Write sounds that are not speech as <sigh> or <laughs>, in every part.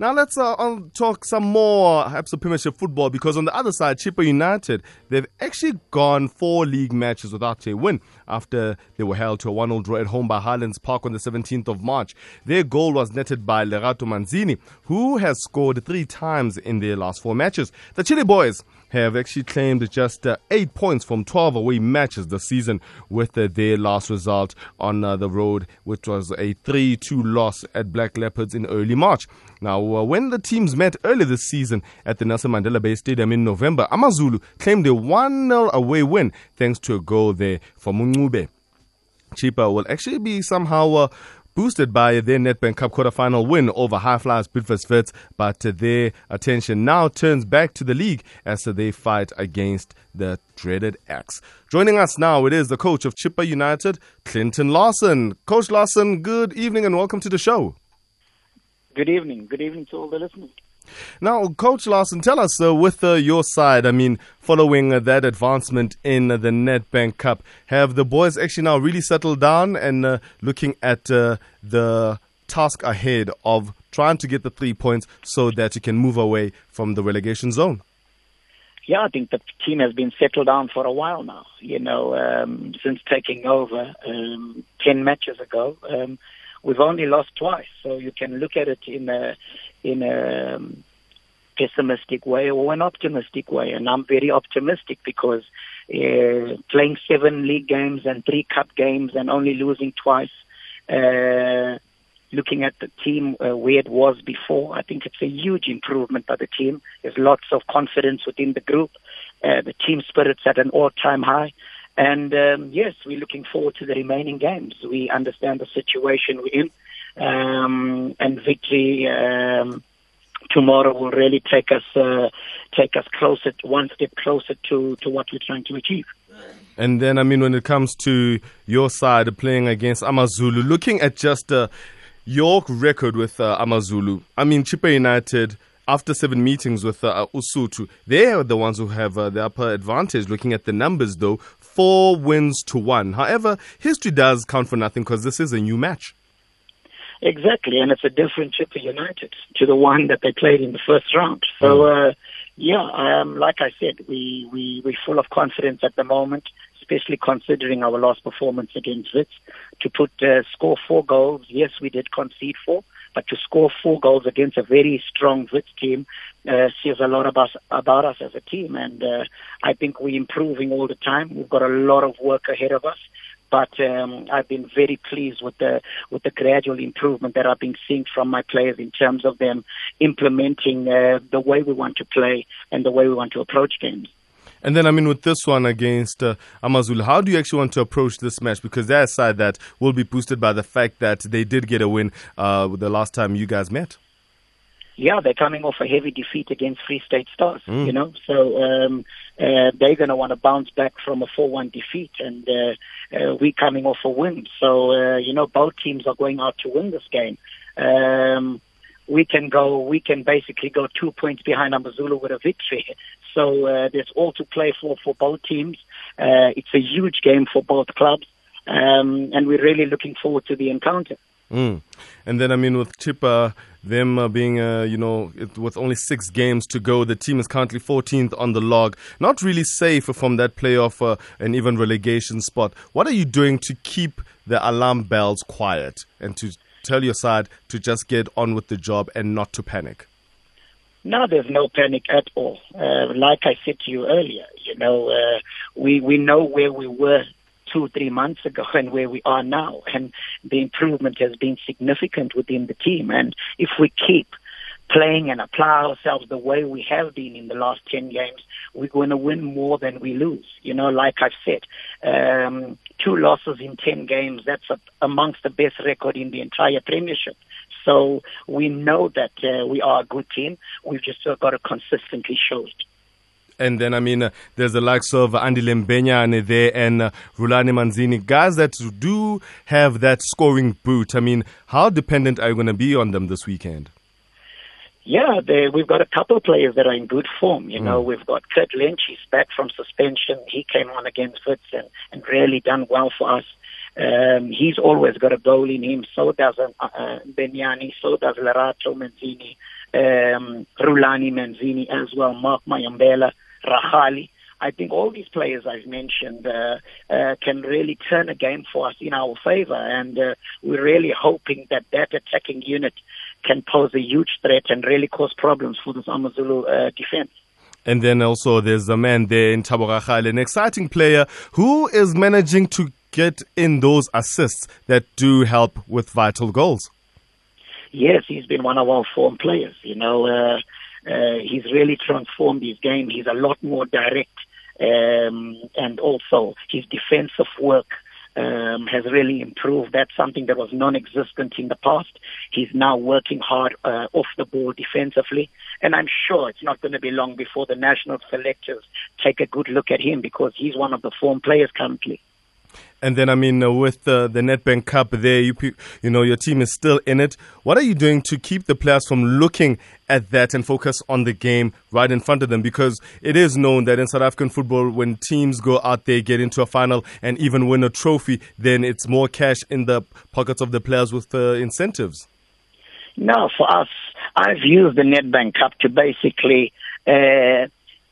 Now let's uh, talk some more Absa Premiership football because on the other side, Chippa United, they've actually gone four league matches without a win after they were held to a 1-0 draw at home by Highlands Park on the 17th of March. Their goal was netted by Lerato Manzini, who has scored three times in their last four matches. The Chilli boys have actually claimed just uh, eight points from 12 away matches this season with uh, their last result on uh, the road, which was a 3 2 loss at Black Leopards in early March. Now, uh, when the teams met earlier this season at the Nelson Mandela Bay Stadium in November, Amazulu claimed a 1 0 away win thanks to a goal there from Mungube. Chippa will actually be somehow uh, boosted by their Nedbank Cup quarter-final win over High Flyers Bidvest but their attention now turns back to the league as they fight against the dreaded Axe. Joining us now, it is the coach of Chippa United, Clinton Larsen. Coach Larsen, good evening and welcome to the show. Good evening. Good evening to all the listeners. Now, Coach Larsen, tell us uh, with uh, your side, I mean, following uh, that advancement in the Nedbank Cup, have the boys actually now really settled down and uh, looking at uh, the task ahead of trying to get the three points so that you can move away from the relegation zone? Yeah, I think the team has been settled down for a while now. You know, um, since taking over um, 10 matches ago. Um, we've only lost twice. So you can look at it in a in a um, pessimistic way or an optimistic way, and I'm very optimistic because uh, playing seven league games and three cup games and only losing twice. Uh, looking at the team uh, where it was before, I think it's a huge improvement by the team. There's lots of confidence within the group. Uh, the team spirit's at an all-time high. And um, yes, we're looking forward to the remaining games. We understand the situation we're in, um, and victory um, tomorrow will really take us uh, take us closer, one step closer to to what we're trying to achieve. And then, I mean, when it comes to your side playing against Amazulu, looking at just uh, your record with uh, Amazulu, I mean, Chippa United after seven meetings with uh, Usuthu, they are the ones who have uh, the upper advantage. Looking at the numbers, though, four wins to one. However, history does count for nothing because this is a new match. Exactly, and it's a different Chippa United to the one that they played in the first round. So, mm. uh, yeah, um, like I said, we, we, we're full of confidence at the moment, especially considering our last performance against Wits. To put, uh, score four goals, yes, we did concede four, but to score four goals against a very strong Wits team uh, says a lot about, about us as a team. And uh, I think we're improving all the time. We've got a lot of work ahead of us. But um, I've been very pleased with the with the gradual improvement that I've been seeing from my players in terms of them implementing uh, the way we want to play and the way we want to approach games. And then, I mean, with this one against uh, Amazulu, how do you actually want to approach this match? Because their side that will be boosted by the fact that they did get a win uh, the last time you guys met. Yeah, they're coming off a heavy defeat against Free State Stars, mm. you know, so um, uh, they're going to want to bounce back from a 4-1 defeat, and uh, uh, we're coming off a win. So, uh, you know, both teams are going out to win this game. Um, we can go, we can basically go two points behind Amazulu with a victory. So uh, there's all to play for for both teams. Uh, it's a huge game for both clubs, um, and we're really looking forward to the encounter. Mm. And then, I mean, with Chippa, them uh, being, uh, you know, it, with only six games to go, the team is currently 14th on the log. Not really safe from that playoff uh, and even relegation spot. What are you doing to keep the alarm bells quiet and to tell your side to just get on with the job and not to panic? No, there's no panic at all. Uh, like I said to you earlier, you know, uh, we we know where we were two, three months ago <laughs> and where we are now, and the improvement has been significant within the team. And if we keep playing and apply ourselves the way we have been in the last 10 games, we're going to win more than we lose. You know, like I've said, um, two losses in 10 games, that's a, amongst the best record in the entire premiership. So we know that uh, we are a good team. We've just got to consistently show it. And then, I mean, uh, there's the likes of Andile Mbenyane there and uh, Rhulani Manzini, guys that do have that scoring boot. I mean, how dependent are you going to be on them this weekend? Yeah, they, we've got a couple of players that are in good form. You know, mm. we've got Kurt Lynch, he's back from suspension. He came on against Wits and, and really done well for us. Um, he's always got a goal in him. So does uh, uh, Mbenyane. So does Lerato Manzini. um, Rhulani Manzini as well, Mark Mayambela, Rahali. I think all these players I've mentioned uh, uh, can really turn a game for us in our favor, and uh, we're really hoping that that attacking unit can pose a huge threat and really cause problems for this Amazulu uh, defense. And then also there's a man there in Thabo Rakhale, an exciting player who is managing to get in those assists that do help with vital goals. Yes, he's been one of our form players. You know, uh, uh, he's really transformed his game. He's a lot more direct um, and also his defensive work um, has really improved. That's something that was non-existent in the past. He's now working hard uh, off the ball defensively, and I'm sure it's not going to be long before the national selectors take a good look at him because he's one of the form players currently. And then, I mean, uh, with uh, the Nedbank Cup there, you you know your team is still in it. What are you doing to keep the players from looking at that and focus on the game right in front of them? Because it is known that in South African football, when teams go out there, get into a final, and even win a trophy, then it's more cash in the pockets of the players with uh, incentives. No, for us, I've used the Nedbank Cup to basically uh,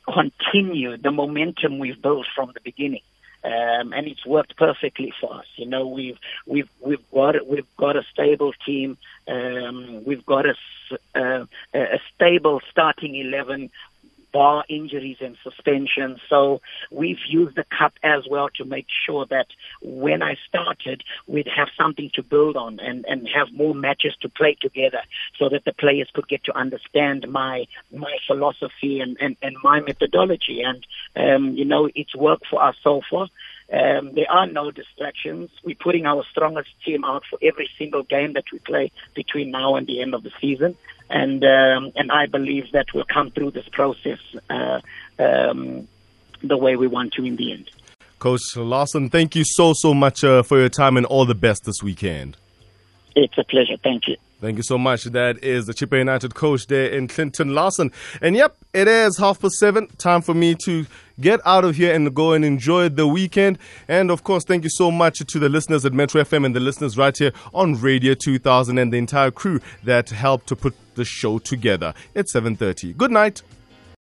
continue the momentum we've built from the beginning um, and it's worked perfectly for us. You know, we've we've we've got we've got a stable team. Um, we've got a, uh, a stable starting eleven bar injuries and suspensions. So we've used the cup as well to make sure that when I started, we'd have something to build on and, and have more matches to play together so that the players could get to understand my, my philosophy and, and, and my methodology. And, um, you know, it's worked for us so far. Um, there are no distractions. We're putting our strongest team out for every single game that we play between now and the end of the season, and um, and I believe that we'll come through this process uh, um, the way we want to in the end. Coach Larsen, thank you so so much uh, for your time and all the best this weekend. It's a pleasure. Thank you. Thank you so much. That is the Chippa United coach there in Clinton Larsen. And yep, it is half past seven. Time for me to get out of here and go and enjoy the weekend. And of course, thank you so much to the listeners at Metro FM and the listeners right here on Radio 2000 and the entire crew that helped to put the show together. It's 7.30. Good night.